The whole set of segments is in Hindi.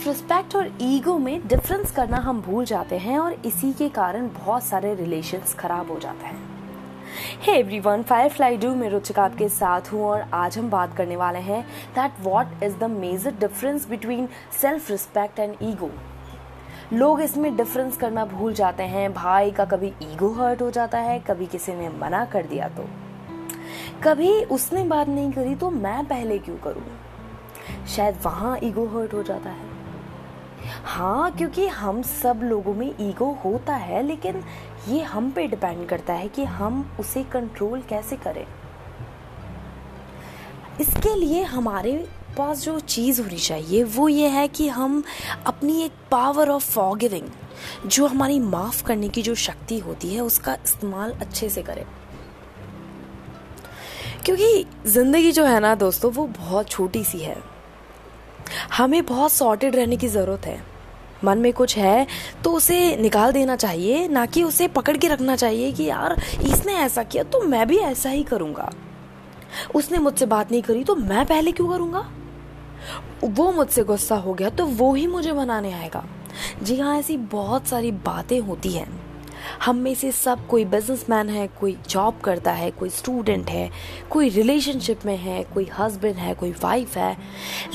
सेल्फ रिस्पेक्ट और ईगो में डिफरेंस करना हम भूल जाते हैं और इसी के कारण बहुत सारे रिलेशंस खराब हो जाते हैं। हे एवरीवन फायरफ्लाई डू मैं रुचिका आपके साथ हूँ और आज हम बात करने वाले हैं that what is the major difference between self respect and ego लोग इसमें डिफरेंस करना भूल जाते हैं। भाई का कभी ईगो हर्ट हो जाता है, कभी किसी ने मना कर दिया तो। कभी उसने बात नहीं करी तो मैं पहले क्यों करूँ? शायद वहाँ ईगो हर्ट हो जाता है। हाँ क्योंकि हम सब लोगों में ईगो होता है, लेकिन ये हम पे डिपेंड करता है कि हम उसे कंट्रोल कैसे करें। इसके लिए हमारे पास जो चीज़ होनी चाहिए, वो ये है कि हम अपनी एक पावर ऑफ़ फॉरगिविंग जो हमारी माफ़ करने की जो शक्ति होती है, उसका इस्तेमाल अच्छे से करें। क्योंकि ज़िंदगी जो है ना दोस्तों, वो बहुत छोटी सी है। हमें बहुत सॉर्टेड रहने की ज़रूरत है। मन में कुछ है तो उसे निकाल देना चाहिए, ना कि उसे पकड़ के रखना चाहिए कि यार, इसने ऐसा किया तो मैं भी ऐसा ही करूँगा। उसने मुझसे बात नहीं करी तो मैं पहले क्यों करूँगा? वो मुझसे गुस्सा हो गया तो वो ही मुझे मनाने आएगा। जी हाँ ऐसी बहुत सारी बातें होती हैं। हम में से सब कोई बिजनेसमैन है, कोई जॉब करता है, कोई स्टूडेंट है, कोई रिलेशनशिप में है, कोई हस्बैंड है, कोई वाइफ है,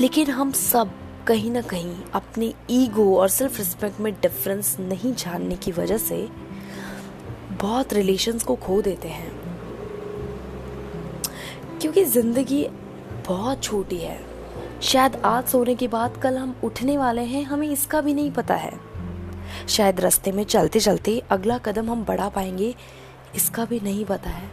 लेकिन हम सब कहीं ना कहीं अपने ईगो और सेल्फ रिस्पेक्ट में डिफरेंस नहीं जानने की वजह से बहुत रिलेशंस को खो देते हैं। क्योंकि ज़िंदगी बहुत छोटी है। शायद आज सोने के बाद कल हम उठने वाले हैं, हमें इसका भी नहीं पता है। शायद रास्ते में चलते चलते अगला कदम हम बढ़ा पाएँगे, इसका भी नहीं पता है।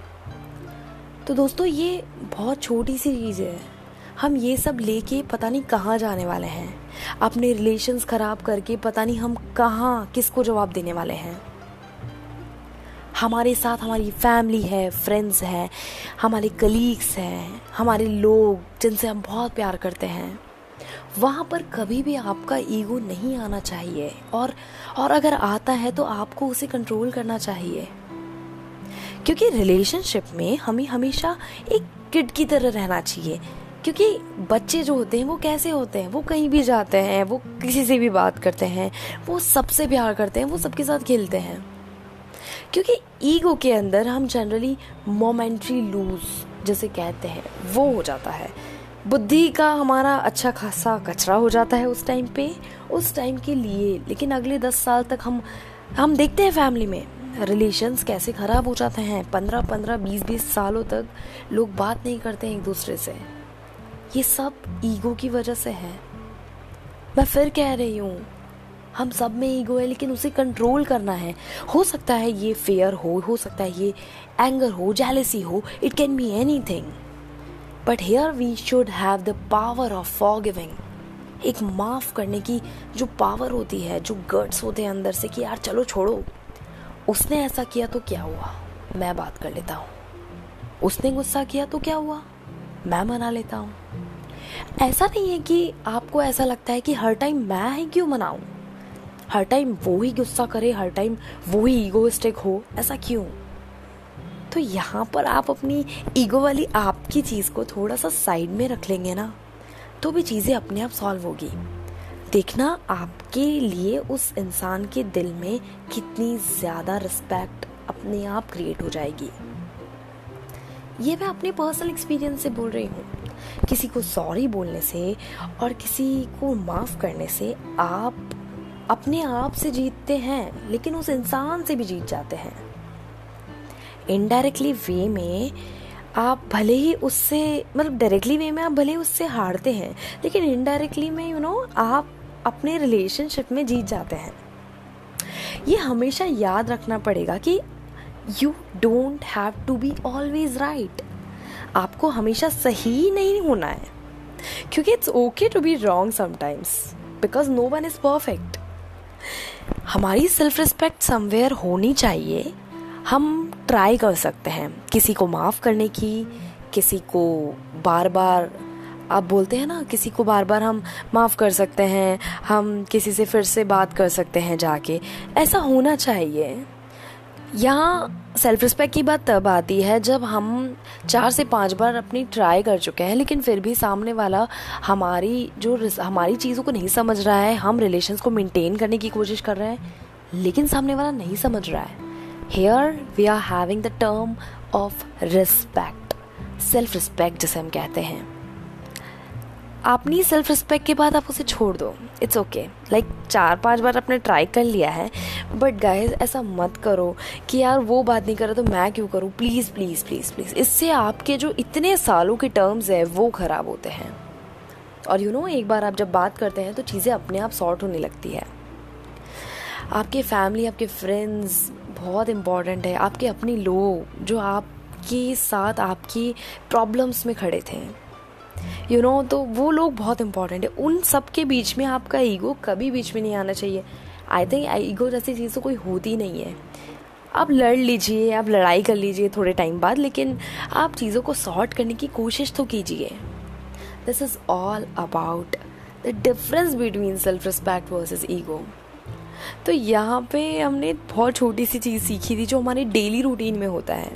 तो दोस्तों, ये बहुत छोटी सी चीज़ है। हम ये सब लेके पता नहीं कहाँ जाने वाले हैं। अपने रिलेशंस खराब करके पता नहीं हम कहाँ, किसको जवाब देने वाले हैं। हमारे साथ हमारी फैमिली है फ्रेंड्स हैं, हमारे कलीग्स हैं, हमारे लोग जिनसे हम बहुत प्यार करते हैं। वहाँ पर कभी भी आपका ईगो नहीं आना चाहिए और और अगर आता है तो आपको उसे कंट्रोल करना चाहिए। क्योंकि रिलेशनशिप में हमें हमेशा एक किड की तरह रहना चाहिए। क्योंकि बच्चे जो होते हैं, वो कैसे होते हैं? वो कहीं भी जाते हैं, वो किसी से भी बात करते हैं, वो सबसे प्यार करते हैं, वो सबके साथ खेलते हैं। क्योंकि ईगो के अंदर हम जनरली मोमेंट्री लूज जैसे कहते हैं, वो हो जाता है। बुद्धि का हमारा अच्छा खासा कचरा हो जाता है उस टाइम पे, उस टाइम के लिए। लेकिन अगले दस साल तक हम हम देखते हैं फैमिली में रिलेशंस कैसे ख़राब हो जाते हैं। पंद्रह पंद्रह, बीस बीस सालों तक लोग बात नहीं करते हैं एक दूसरे से। ये सब ईगो की वजह से है। मैं फिर कह रही हूँ, हम सब में ईगो है, लेकिन उसे कंट्रोल करना है। हो सकता है ये फेयर हो हो सकता है ये एंगर हो जेलेसी हो it can be anything but here we should have the power of forgiving एक माफ़ करने की जो पावर होती है, जो गट्स होते हैं अंदर से कि यार चलो छोड़ो। उसने ऐसा किया तो क्या हुआ? मैं बात कर लेता हूँ। उसने गुस्सा किया तो क्या हुआ? मैं मना लेता हूँ। ऐसा नहीं है कि आपको ऐसा लगता है कि हर टाइम मैं ही क्यों मनाऊं? हर टाइम वो ही गुस्सा करे, हर टाइम वो ही ईगोस्टिक हो, ऐसा क्यों? तो यहाँ पर आप अपनी ईगो वाली आपकी चीज़ को थोड़ा सा साइड में रख लेंगे ना तो भी चीज़ें अपने आप सॉल्व होगी। देखना आपके लिए उस इंसान के दिल में कितनी ज़्यादा रिस्पेक्ट अपने आप क्रिएट हो जाएगी। ये मैं अपने पर्सनल एक्सपीरियंस से बोल रही हूँ। किसी को सॉरी बोलने से और किसी को माफ़ करने से आप अपने आप से जीतते हैं लेकिन उस इंसान से भी जीत जाते हैं। इनडायरेक्टली वे में आप भले ही उससे मतलब डायरेक्टली वे में आप भले ही उससे हारते हैं लेकिन इनडायरेक्टली में यू you नो know, आप अपने रिलेशनशिप में जीत जाते हैं। ये हमेशा याद रखना पड़ेगा कि you don't have to be always right आपको हमेशा सही नहीं होना है। क्योंकि it's okay to be wrong sometimes because no one is perfect हमारी सेल्फ रिस्पेक्ट समवेयर होनी चाहिए। हम ट्राई कर सकते हैं, किसी को माफ़ करने की, किसी को बार बार आप बोलते हैं ना, किसी को बार बार हम माफ़ कर सकते हैं, हम किसी से फिर से बात कर सकते हैं जाके। ऐसा होना चाहिए। यहाँ सेल्फ रिस्पेक्ट की बात तब आती है जब हम चार से पाँच बार अपनी ट्राई कर चुके हैं, लेकिन फिर भी सामने वाला हमारी जो हमारी चीज़ों को नहीं समझ रहा है, हम रिलेशंस को मेंटेन करने की कोशिश कर रहे हैं, लेकिन सामने वाला नहीं समझ रहा है। Here we are having the term of respect self respect जिसे हम कहते हैं। अपनी सेल्फ रिस्पेक्ट के बाद आप उसे छोड़ दो। इट्स ओके लाइक चार पाँच बार आपने ट्राई कर लिया है बट गाइज़ ऐसा मत करो कि यार वो बात नहीं करे तो मैं क्यों करूँ? प्लीज़ प्लीज़ प्लीज़ प्लीज़ इससे आपके जो इतने सालों के टर्म्स है वो ख़राब होते हैं। और यू you नो know, एक बार आप जब बात करते हैं तो चीज़ें अपने आप सॉर्ट होने लगती है। आपके फैमिली आपके फ्रेंड्स बहुत इंपॉर्टेंट है। आपके अपने लोग जो आपके साथ आपकी प्रॉब्लम्स में खड़े थे। यू you नो know, तो वो लोग बहुत इंपॉर्टेंट है। उन सब के बीच में आपका ईगो कभी बीच में नहीं आना चाहिए। आई थिंक ईगो जैसी चीज़ तो कोई होती नहीं है। आप लड़ लीजिए आप लड़ाई कर लीजिए थोड़े टाइम बाद लेकिन आप चीज़ों को सॉर्ट करने की कोशिश तो कीजिए। This is all about the difference between self respect versus ego तो यहाँ पे हमने बहुत छोटी सी चीज़ सीखी थी जो हमारे डेली रूटीन में होता है।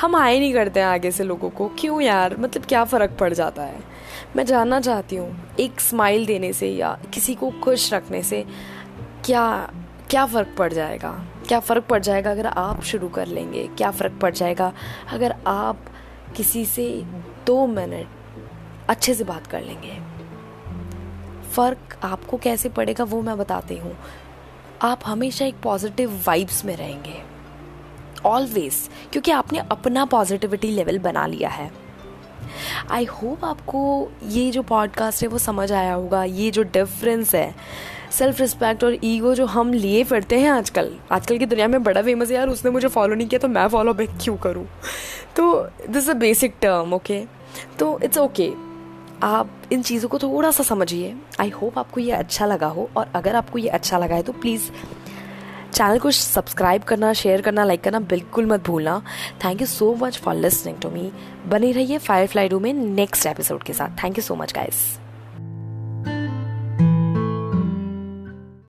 हम आए नहीं करते हैं आगे से लोगों को। क्यों यार? मतलब क्या फ़र्क पड़ जाता है? मैं जानना चाहती हूँ, एक स्माइल देने से या किसी को खुश रखने से क्या क्या फ़र्क पड़ जाएगा? क्या फ़र्क पड़ जाएगा अगर आप शुरू कर लेंगे? क्या फ़र्क पड़ जाएगा अगर आप किसी से दो मिनट अच्छे से बात कर लेंगे? फ़र्क आपको कैसे पड़ेगा वो मैं बताती हूँ। आप हमेशा एक पॉजिटिव वाइब्स में रहेंगे। ऑलवेज क्योंकि आपने अपना पॉजिटिविटी लेवल बना लिया है। आई होप आपको ये जो पॉडकास्ट है, वो समझ आया होगा। ये जो डिफरेंस है सेल्फ रिस्पेक्ट और ईगो जो हम लिए फिरते हैं आजकल। आजकल की दुनिया में बड़ा फ़ेमस है यार, उसने मुझे फॉलो नहीं किया तो मैं फॉलो बैक क्यों करूँ? तो this a basic term okay तो इट्स ओके okay. आप इन चीज़ों को थोड़ा सा समझिए। आई होप आपको ये अच्छा लगा हो, और अगर आपको ये अच्छा लगा है तो प्लीज़ चैनल को सब्सक्राइब करना, शेयर करना लाइक करना बिल्कुल मत भूलना। Thank you so much for listening to me बने रहिए फायर फ्लाई डू में नेक्स्ट एपिसोड के साथ। Thank you so much guys